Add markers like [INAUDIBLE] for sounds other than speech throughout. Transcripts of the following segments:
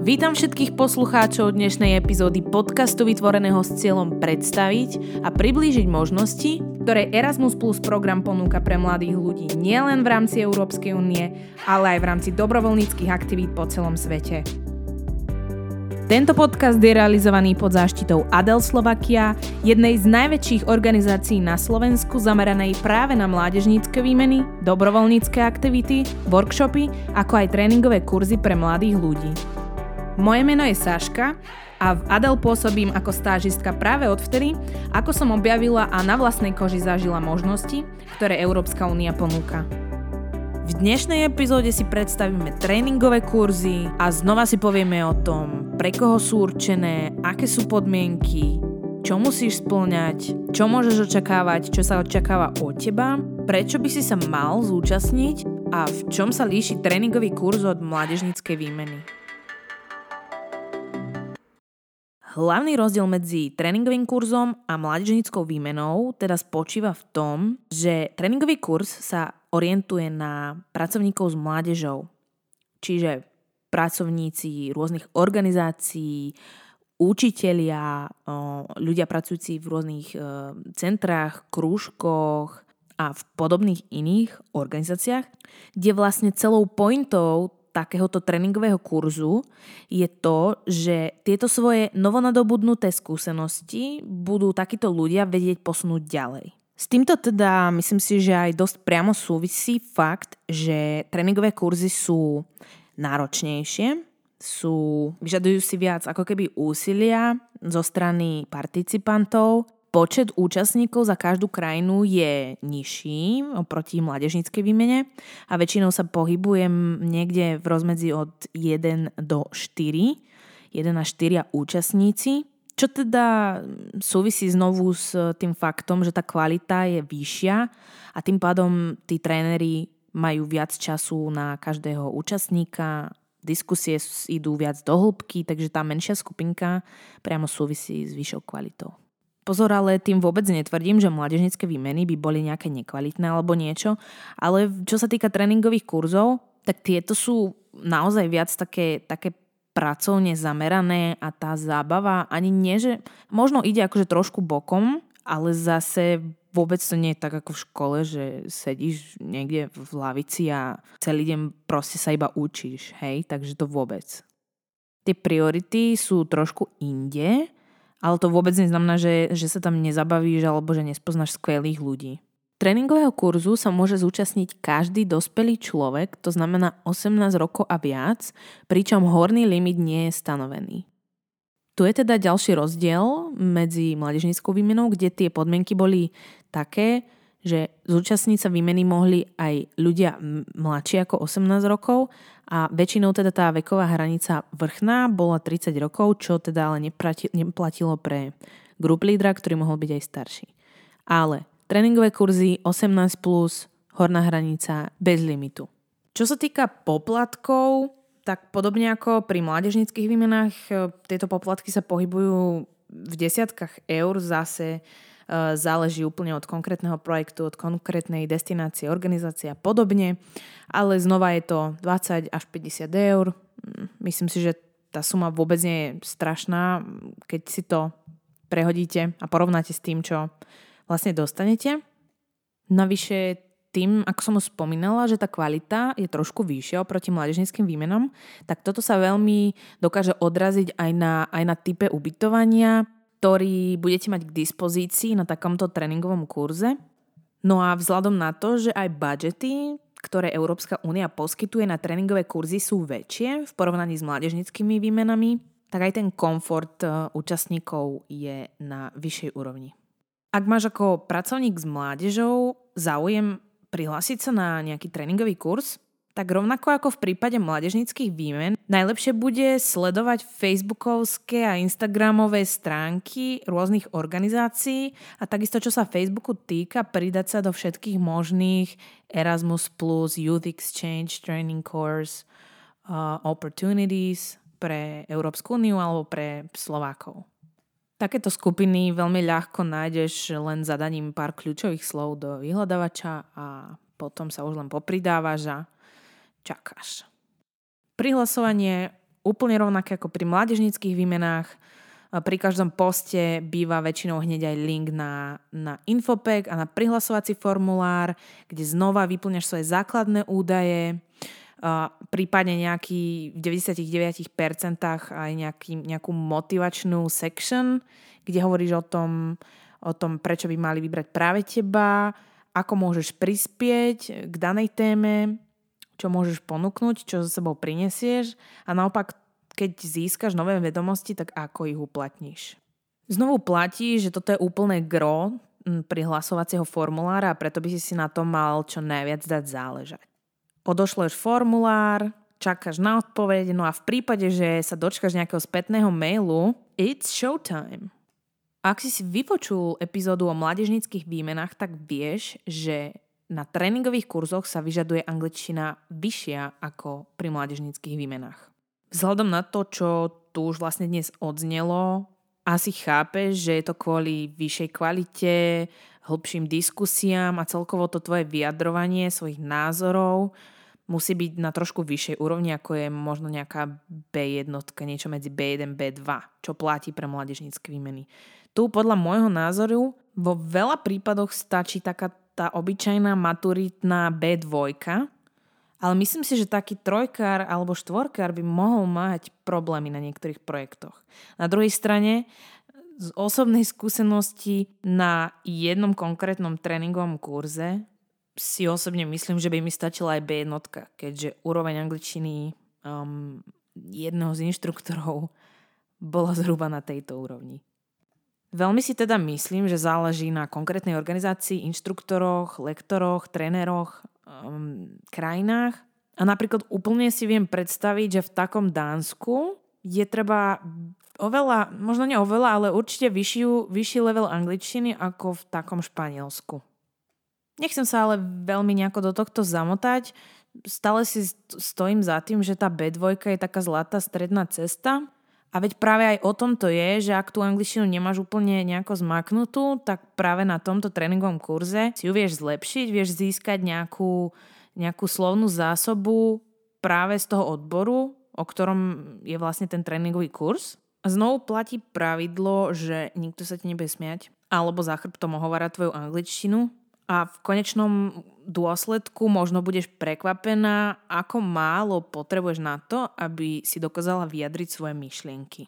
Vítam všetkých poslucháčov dnešnej epizódy podcastu vytvoreného s cieľom predstaviť a priblížiť možnosti, ktoré Erasmus Plus program ponúka pre mladých ľudí nielen v rámci Európskej únie, ale aj v rámci dobrovoľníckých aktivít po celom svete. Tento podcast je realizovaný pod záštitou Adel Slovakia, jednej z najväčších organizácií na Slovensku zameranej práve na mládežnícke výmeny, dobrovoľnícke aktivity, workshopy, ako aj tréningové kurzy pre mladých ľudí. Moje meno je Saška a v Adel pôsobím ako stážistka práve odvtedy, ako som objavila a na vlastnej koži zažila možnosti, ktoré Európska únia ponúka. V dnešnej epizóde si predstavíme tréningové kurzy a znova si povieme o tom, pre koho sú určené, aké sú podmienky, čo musíš splňať, čo môžeš očakávať, čo sa očakáva od teba, prečo by si sa mal zúčastniť a v čom sa líši tréningový kurz od mládežníckej výmeny. Hlavný rozdiel medzi tréningovým kurzom a mládežnickou výmenou teda spočíva v tom, že tréningový kurz sa orientuje na pracovníkov s mládežou. Čiže pracovníci rôznych organizácií, učitelia, ľudia pracujúci v rôznych e, centrách, krúžkoch a v podobných iných organizáciách, kde vlastne celou pointou takéhoto tréningového kurzu je to, že tieto svoje novonadobudnuté skúsenosti budú takíto ľudia vedieť posunúť ďalej. S týmto teda myslím si, že aj dosť priamo súvisí fakt, že tréningové kurzy sú náročnejšie, sú, vyžadujú si viac ako keby úsilia zo strany participantov, Počet účastníkov za každú krajinu je nižší oproti mládežníckej výmene a väčšinou sa pohybujem niekde v rozmedzi od 1 do 4. 1 až 4 účastníci. Čo teda súvisí znovu s tým faktom, že tá kvalita je vyššia a tým pádom tí tréneri majú viac času na každého účastníka, diskusie idú viac do hĺbky, takže tá menšia skupinka priamo súvisí s vyššou kvalitou. Pozor, ale tým vôbec netvrdím, že mládežnické výmeny by boli nejaké nekvalitné alebo niečo, ale čo sa týka tréningových kurzov, tak tieto sú naozaj viac také, také pracovne zamerané a tá zábava ani nie, že možno ide akože trošku bokom, ale zase vôbec to nie je tak ako v škole, že sedíš niekde v lavici a celý deň proste sa iba učíš, hej, takže to vôbec. Tie priority sú trošku inde, ale to vôbec neznamená, že, že sa tam nezabavíš alebo že nespoznáš skvelých ľudí. Tréningového kurzu sa môže zúčastniť každý dospelý človek, to znamená 18 rokov a viac, pričom horný limit nie je stanovený. Tu je teda ďalší rozdiel medzi mládežníckou výmenou, kde tie podmienky boli také, že zúčastniť sa výmeny mohli aj ľudia mladší ako 18 rokov a väčšinou teda tá veková hranica vrchná bola 30 rokov, čo teda ale neplatilo pre group lídra, ktorý mohol byť aj starší. Ale tréningové kurzy 18+, plus, horná hranica bez limitu. Čo sa týka poplatkov, tak podobne ako pri mládežnických výmenách, e, tieto poplatky sa pohybujú v desiatkách eur zase záleží úplne od konkrétneho projektu, od konkrétnej destinácie, organizácie a podobne, ale znova je to 20 až 50 eur. Mm, myslím si, že tá suma vôbec nie je strašná, keď si to prehodíte a porovnáte s tým, čo vlastne dostanete. Navyše tým, ako som už spomínala, že tá kvalita je trošku vyššia oproti mládežnickým výmenom, tak toto sa veľmi dokáže odraziť aj na, aj na type ubytovania, ktorý budete mať k dispozícii na takomto tréningovom kurze. No a vzhľadom na to, že aj budžety, ktoré Európska únia poskytuje na tréningové kurzy sú väčšie v porovnaní s mládežnickými výmenami, tak aj ten komfort e, účastníkov je na vyššej úrovni. Ak máš ako pracovník s mládežou záujem prihlásiť sa na nejaký tréningový kurz, tak rovnako ako v prípade mládežnických výmen, najlepšie bude sledovať facebookovské a instagramové stránky rôznych organizácií a takisto, čo sa Facebooku týka, pridať sa do všetkých možných Erasmus+, Youth Exchange, Training Course, uh, Opportunities pre Európsku úniu alebo pre Slovákov. Takéto skupiny veľmi ľahko nájdeš len zadaním pár kľúčových slov do vyhľadávača a potom sa už len popridávaš a čakáš. Prihlasovanie úplne rovnaké ako pri mládežnických výmenách. Pri každom poste býva väčšinou hneď aj link na, na infopack a na prihlasovací formulár, kde znova vyplňaš svoje základné údaje, prípadne nejaký v 99% aj nejaký, nejakú motivačnú section, kde hovoríš o tom, o tom, prečo by mali vybrať práve teba, ako môžeš prispieť k danej téme, čo môžeš ponúknuť, čo so sebou prinesieš a naopak keď získaš nové vedomosti, tak ako ich uplatníš. Znovu platí, že toto je úplné gro pri hlasovacieho formulára a preto by si si na to mal čo najviac dať záležať. Odošleš formulár, čakáš na odpoveď, no a v prípade, že sa dočkaš nejakého spätného mailu, it's showtime. Ak si si vypočul epizódu o mládežnických výmenách, tak vieš, že na tréningových kurzoch sa vyžaduje angličtina vyššia ako pri mládežnických výmenách. Vzhľadom na to, čo tu už vlastne dnes odznelo, asi chápeš, že je to kvôli vyššej kvalite, hĺbším diskusiám a celkovo to tvoje vyjadrovanie svojich názorov musí byť na trošku vyššej úrovni, ako je možno nejaká B1, niečo medzi B1 B2, čo platí pre mladežnícke výmeny. Tu podľa môjho názoru vo veľa prípadoch stačí taká tá obyčajná maturitná B2, ale myslím si, že taký trojkár alebo štvorkár by mohol mať problémy na niektorých projektoch. Na druhej strane, z osobnej skúsenosti na jednom konkrétnom tréningovom kurze si osobne myslím, že by mi stačila aj B1, keďže úroveň angličtiny um, jedného z inštruktorov [LAUGHS] bola zhruba na tejto úrovni. Veľmi si teda myslím, že záleží na konkrétnej organizácii, inštruktoroch, lektoroch, tréneroch um, krajinách. A napríklad úplne si viem predstaviť, že v takom Dánsku je treba oveľa, možno nie oveľa, ale určite vyššiu, vyšší level angličtiny ako v takom Španielsku. Nechcem sa ale veľmi nejako do tohto zamotať. Stále si stojím za tým, že tá B2 je taká zlatá stredná cesta. A veď práve aj o tom to je, že ak tú angličtinu nemáš úplne nejako zmaknutú, tak práve na tomto tréningovom kurze si ju vieš zlepšiť, vieš získať nejakú, nejakú slovnú zásobu práve z toho odboru, o ktorom je vlastne ten tréningový kurz. A znovu platí pravidlo, že nikto sa ti nebude smiať alebo za chrbtom ohovárať tvoju angličtinu, a v konečnom dôsledku možno budeš prekvapená, ako málo potrebuješ na to, aby si dokázala vyjadriť svoje myšlienky.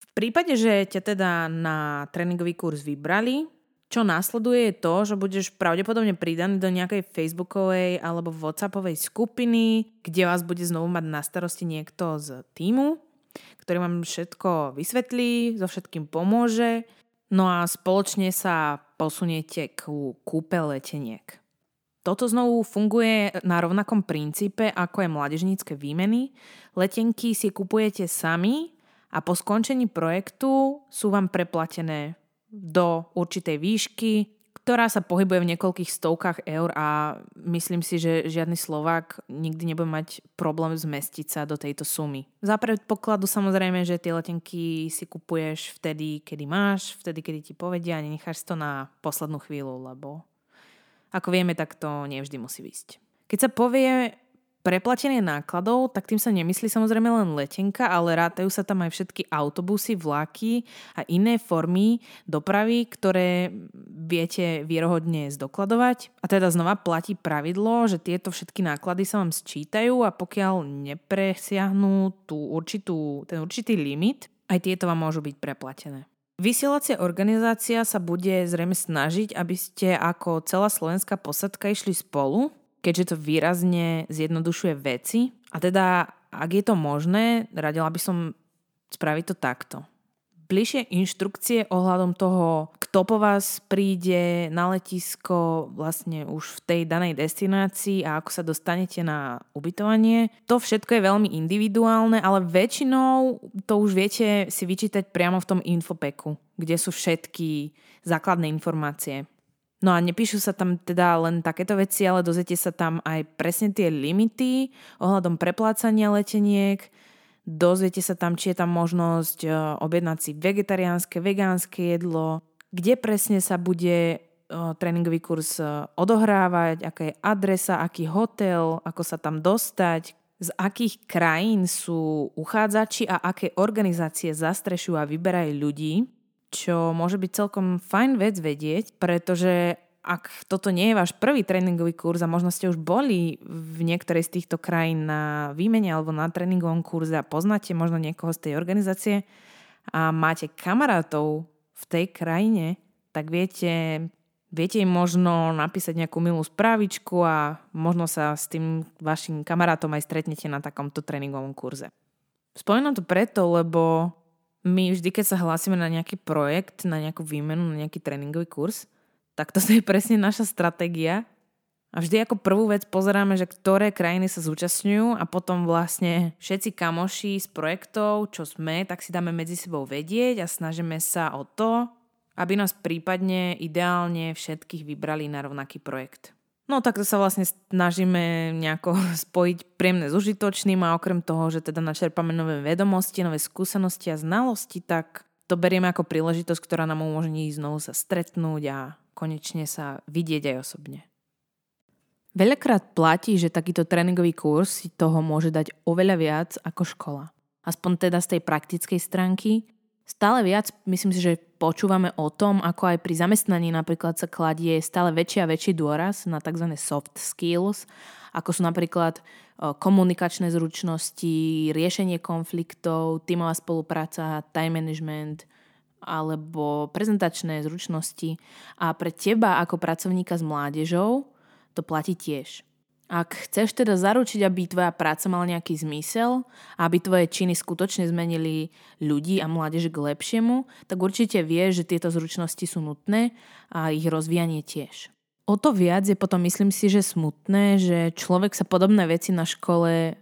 V prípade, že ťa teda na tréningový kurz vybrali, čo následuje je to, že budeš pravdepodobne pridaný do nejakej facebookovej alebo whatsappovej skupiny, kde vás bude znovu mať na starosti niekto z týmu, ktorý vám všetko vysvetlí, so všetkým pomôže No a spoločne sa posuniete k kúpe leteniek. Toto znovu funguje na rovnakom princípe ako je mládežnícke výmeny. Letenky si kupujete sami a po skončení projektu sú vám preplatené do určitej výšky, ktorá sa pohybuje v niekoľkých stovkách eur a myslím si, že žiadny Slovák nikdy nebude mať problém zmestiť sa do tejto sumy. Za predpokladu samozrejme, že tie letenky si kupuješ vtedy, kedy máš, vtedy, kedy ti povedia a nenecháš to na poslednú chvíľu, lebo ako vieme, tak to nevždy musí ísť. Keď sa povie preplatenie nákladov, tak tým sa nemyslí samozrejme len letenka, ale rátajú sa tam aj všetky autobusy, vlaky a iné formy dopravy, ktoré viete vierohodne zdokladovať. A teda znova platí pravidlo, že tieto všetky náklady sa vám sčítajú a pokiaľ nepresiahnú tú určitú, ten určitý limit, aj tieto vám môžu byť preplatené. Vysielacia organizácia sa bude zrejme snažiť, aby ste ako celá slovenská posadka išli spolu, keďže to výrazne zjednodušuje veci. A teda, ak je to možné, radila by som spraviť to takto. Bližšie inštrukcie ohľadom toho, kto po vás príde na letisko vlastne už v tej danej destinácii a ako sa dostanete na ubytovanie. To všetko je veľmi individuálne, ale väčšinou to už viete si vyčítať priamo v tom infopeku, kde sú všetky základné informácie. No a nepíšu sa tam teda len takéto veci, ale dozviete sa tam aj presne tie limity ohľadom preplácania leteniek, dozviete sa tam, či je tam možnosť e, objednať si vegetariánske, vegánske jedlo, kde presne sa bude e, tréningový kurz e, odohrávať, aká je adresa, aký hotel, ako sa tam dostať, z akých krajín sú uchádzači a aké organizácie zastrešujú a vyberajú ľudí, čo môže byť celkom fajn vec vedieť, pretože ak toto nie je váš prvý tréningový kurz a možno ste už boli v niektorej z týchto krajín na výmene alebo na tréningovom kurze a poznáte možno niekoho z tej organizácie a máte kamarátov v tej krajine, tak viete Viete im možno napísať nejakú milú správičku a možno sa s tým vašim kamarátom aj stretnete na takomto tréningovom kurze. Spomínam to preto, lebo my vždy, keď sa hlásime na nejaký projekt, na nejakú výmenu, na nejaký tréningový kurz, tak to [LAUGHS] je presne naša stratégia. A vždy ako prvú vec pozeráme, že ktoré krajiny sa zúčastňujú a potom vlastne všetci kamoši z projektov, čo sme, tak si dáme medzi sebou vedieť a snažíme sa o to, aby nás prípadne ideálne všetkých vybrali na rovnaký projekt. No takto sa vlastne snažíme nejako [LAUGHS] spojiť príjemné s užitočným a okrem toho, že teda načerpame nové vedomosti, nové skúsenosti a znalosti, tak to berieme ako príležitosť, ktorá nám umožní znovu sa stretnúť a konečne sa vidieť aj osobne. Veľakrát platí, že takýto tréningový kurz si toho môže dať oveľa viac ako škola. Aspoň teda z tej praktickej stránky, Stále viac, myslím si, že počúvame o tom, ako aj pri zamestnaní napríklad sa kladie stále väčší a väčší dôraz na tzv. soft skills, ako sú napríklad komunikačné zručnosti, riešenie konfliktov, tímová spolupráca, time management alebo prezentačné zručnosti. A pre teba ako pracovníka s mládežou to platí tiež. Ak chceš teda zaručiť, aby tvoja práca mala nejaký zmysel aby tvoje činy skutočne zmenili ľudí a mládež k lepšiemu, tak určite vieš, že tieto zručnosti sú nutné a ich rozvíjanie tiež. O to viac je potom myslím si, že smutné, že človek sa podobné veci na škole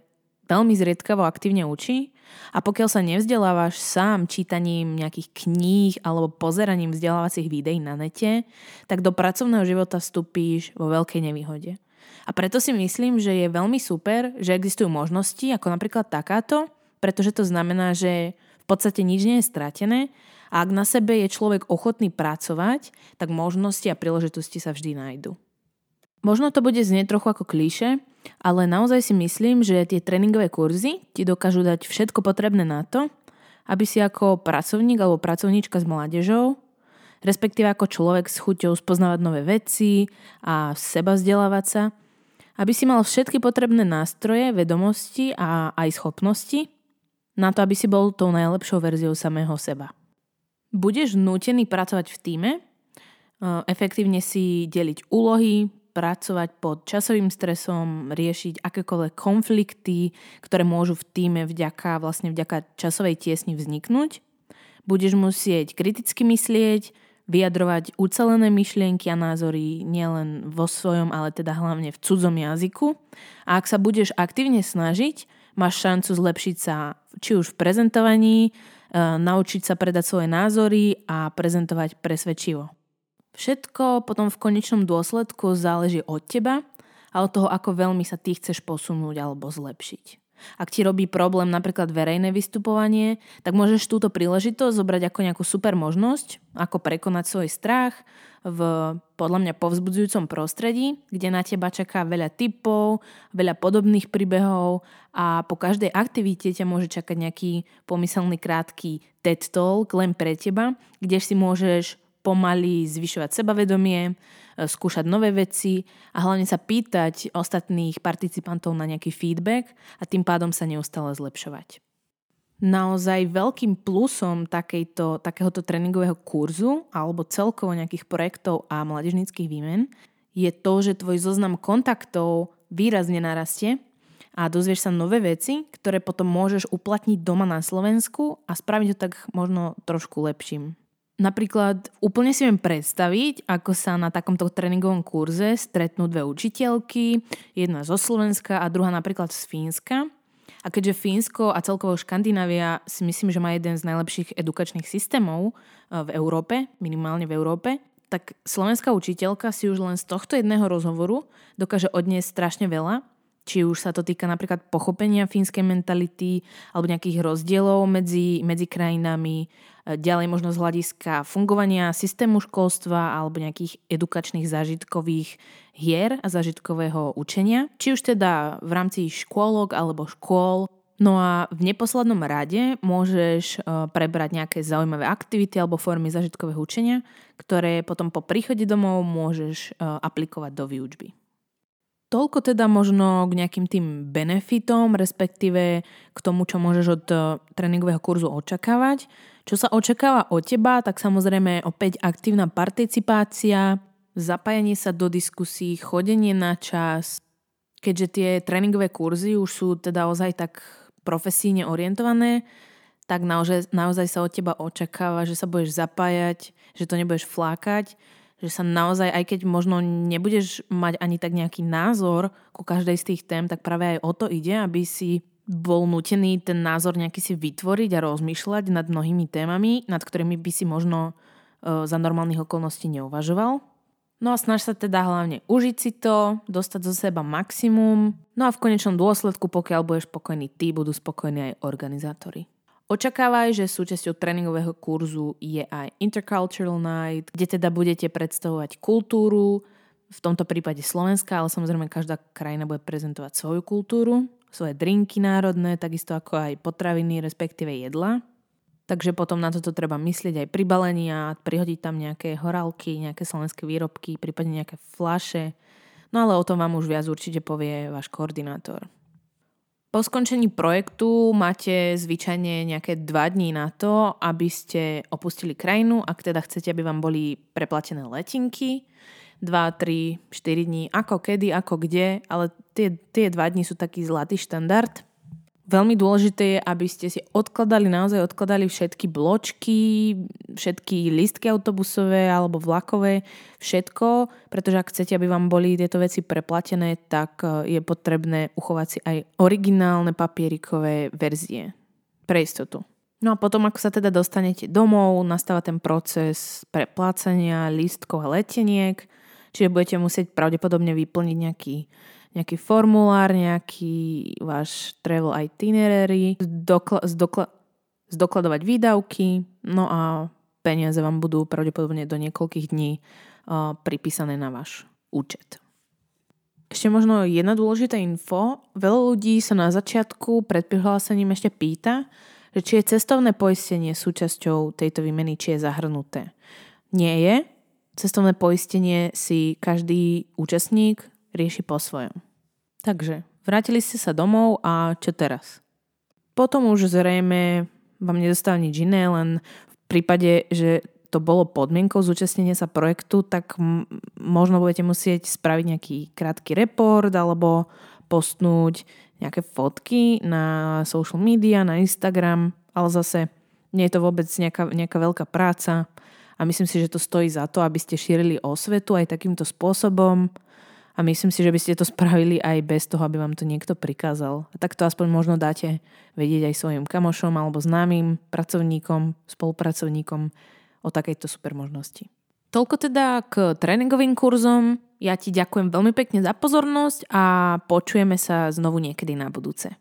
veľmi zriedkavo aktívne učí a pokiaľ sa nevzdelávaš sám čítaním nejakých kníh alebo pozeraním vzdelávacích videí na nete, tak do pracovného života vstúpíš vo veľkej nevýhode. A preto si myslím, že je veľmi super, že existujú možnosti, ako napríklad takáto, pretože to znamená, že v podstate nič nie je stratené a ak na sebe je človek ochotný pracovať, tak možnosti a príležitosti sa vždy nájdu. Možno to bude znieť trochu ako klíše, ale naozaj si myslím, že tie tréningové kurzy ti dokážu dať všetko potrebné na to, aby si ako pracovník alebo pracovníčka s mládežou, respektíve ako človek s chuťou spoznávať nové veci a seba vzdelávať sa, aby si mal všetky potrebné nástroje, vedomosti a aj schopnosti na to, aby si bol tou najlepšou verziou samého seba. Budeš nútený pracovať v týme, e, efektívne si deliť úlohy, pracovať pod časovým stresom, riešiť akékoľvek konflikty, ktoré môžu v týme vďaka, vlastne vďaka časovej tiesni vzniknúť. Budeš musieť kriticky myslieť, vyjadrovať ucelené myšlienky a názory nielen vo svojom, ale teda hlavne v cudzom jazyku. A ak sa budeš aktívne snažiť, máš šancu zlepšiť sa či už v prezentovaní, e, naučiť sa predať svoje názory a prezentovať presvedčivo. Všetko potom v konečnom dôsledku záleží od teba a od toho, ako veľmi sa ty chceš posunúť alebo zlepšiť. Ak ti robí problém napríklad verejné vystupovanie, tak môžeš túto príležitosť zobrať ako nejakú super možnosť, ako prekonať svoj strach v podľa mňa povzbudzujúcom prostredí, kde na teba čaká veľa typov, veľa podobných príbehov a po každej aktivite ťa môže čakať nejaký pomyselný krátky TED Talk len pre teba, kde si môžeš pomaly zvyšovať sebavedomie, skúšať nové veci a hlavne sa pýtať ostatných participantov na nejaký feedback a tým pádom sa neustále zlepšovať. Naozaj veľkým plusom takejto, takéhoto tréningového kurzu alebo celkovo nejakých projektov a mladežnických výmen je to, že tvoj zoznam kontaktov výrazne narastie a dozvieš sa nové veci, ktoré potom môžeš uplatniť doma na Slovensku a spraviť ho tak možno trošku lepším. Napríklad úplne si viem predstaviť, ako sa na takomto tréningovom kurze stretnú dve učiteľky, jedna zo Slovenska a druhá napríklad z Fínska. A keďže Fínsko a celkovo Škandinávia si myslím, že má jeden z najlepších edukačných systémov eh, v Európe, minimálne v Európe, tak slovenská učiteľka si už len z tohto jedného rozhovoru dokáže odniesť strašne veľa či už sa to týka napríklad pochopenia fínskej mentality alebo nejakých rozdielov medzi, medzi krajinami, ďalej možno z hľadiska fungovania systému školstva alebo nejakých edukačných zážitkových hier a zážitkového učenia, či už teda v rámci škôlok alebo škôl. No a v neposlednom rade môžeš e, prebrať nejaké zaujímavé aktivity alebo formy zážitkového učenia, ktoré potom po príchode domov môžeš e, aplikovať do výučby. Toľko teda možno k nejakým tým benefitom, respektíve k tomu, čo môžeš od e, tréningového kurzu očakávať. Čo sa očakáva od teba, tak samozrejme opäť aktívna participácia, zapájanie sa do diskusí, chodenie na čas, keďže tie tréningové kurzy už sú teda ozaj tak profesíne orientované, tak naozaj, naozaj sa od teba očakáva, že sa budeš zapájať, že to nebudeš flákať, že sa naozaj, aj keď možno nebudeš mať ani tak nejaký názor ku každej z tých tém, tak práve aj o to ide, aby si bol nutený ten názor nejaký si vytvoriť a rozmýšľať nad mnohými témami, nad ktorými by si možno e, za normálnych okolností neuvažoval. No a snaž sa teda hlavne užiť si to, dostať zo seba maximum, no a v konečnom dôsledku, pokiaľ budeš spokojný ty, budú spokojní aj organizátori. Očakávaj, že súčasťou tréningového kurzu je aj Intercultural Night, kde teda budete predstavovať kultúru, v tomto prípade Slovenska, ale samozrejme každá krajina bude prezentovať svoju kultúru, svoje drinky národné, takisto ako aj potraviny, respektíve jedla. Takže potom na toto treba myslieť aj pri balení a prihodiť tam nejaké horálky, nejaké slovenské výrobky, prípadne nejaké flaše. No ale o tom vám už viac určite povie váš koordinátor. Po skončení projektu máte zvyčajne nejaké dva dní na to, aby ste opustili krajinu, ak teda chcete, aby vám boli preplatené letinky. 2, 3, 4 dní, ako kedy, ako kde, ale tie, tie dva dní sú taký zlatý štandard. Veľmi dôležité je, aby ste si odkladali, naozaj odkladali všetky bločky, všetky listky autobusové alebo vlakové, všetko, pretože ak chcete, aby vám boli tieto veci preplatené, tak e, je potrebné uchovať si aj originálne papierikové verzie pre istotu. No a potom, ako sa teda dostanete domov, nastáva ten proces preplácania lístkov a leteniek, čiže budete musieť pravdepodobne vyplniť nejaký nejaký formulár, nejaký váš travel itinerary, zdokla, zdokla, zdokladovať výdavky, no a peniaze vám budú pravdepodobne do niekoľkých dní uh, pripísané na váš účet. Ešte možno jedna dôležitá info. Veľa ľudí sa na začiatku pred prihlásením ešte pýta, že či je cestovné poistenie súčasťou tejto výmeny, či je zahrnuté. Nie je. Cestovné poistenie si každý účastník rieši po svojom. Takže, vrátili ste sa domov a čo teraz? Potom už zrejme vám nedostáva nič iné, len v prípade, že to bolo podmienkou zúčastnenia sa projektu, tak m- možno budete musieť spraviť nejaký krátky report alebo postnúť nejaké fotky na social media, na Instagram, ale zase nie je to vôbec nejaká, nejaká veľká práca a myslím si, že to stojí za to, aby ste šírili osvetu aj takýmto spôsobom a myslím si, že by ste to spravili aj bez toho, aby vám to niekto prikázal. A tak to aspoň možno dáte vedieť aj svojim kamošom alebo známym pracovníkom, spolupracovníkom o takejto super možnosti. Toľko teda k tréningovým kurzom. Ja ti ďakujem veľmi pekne za pozornosť a počujeme sa znovu niekedy na budúce.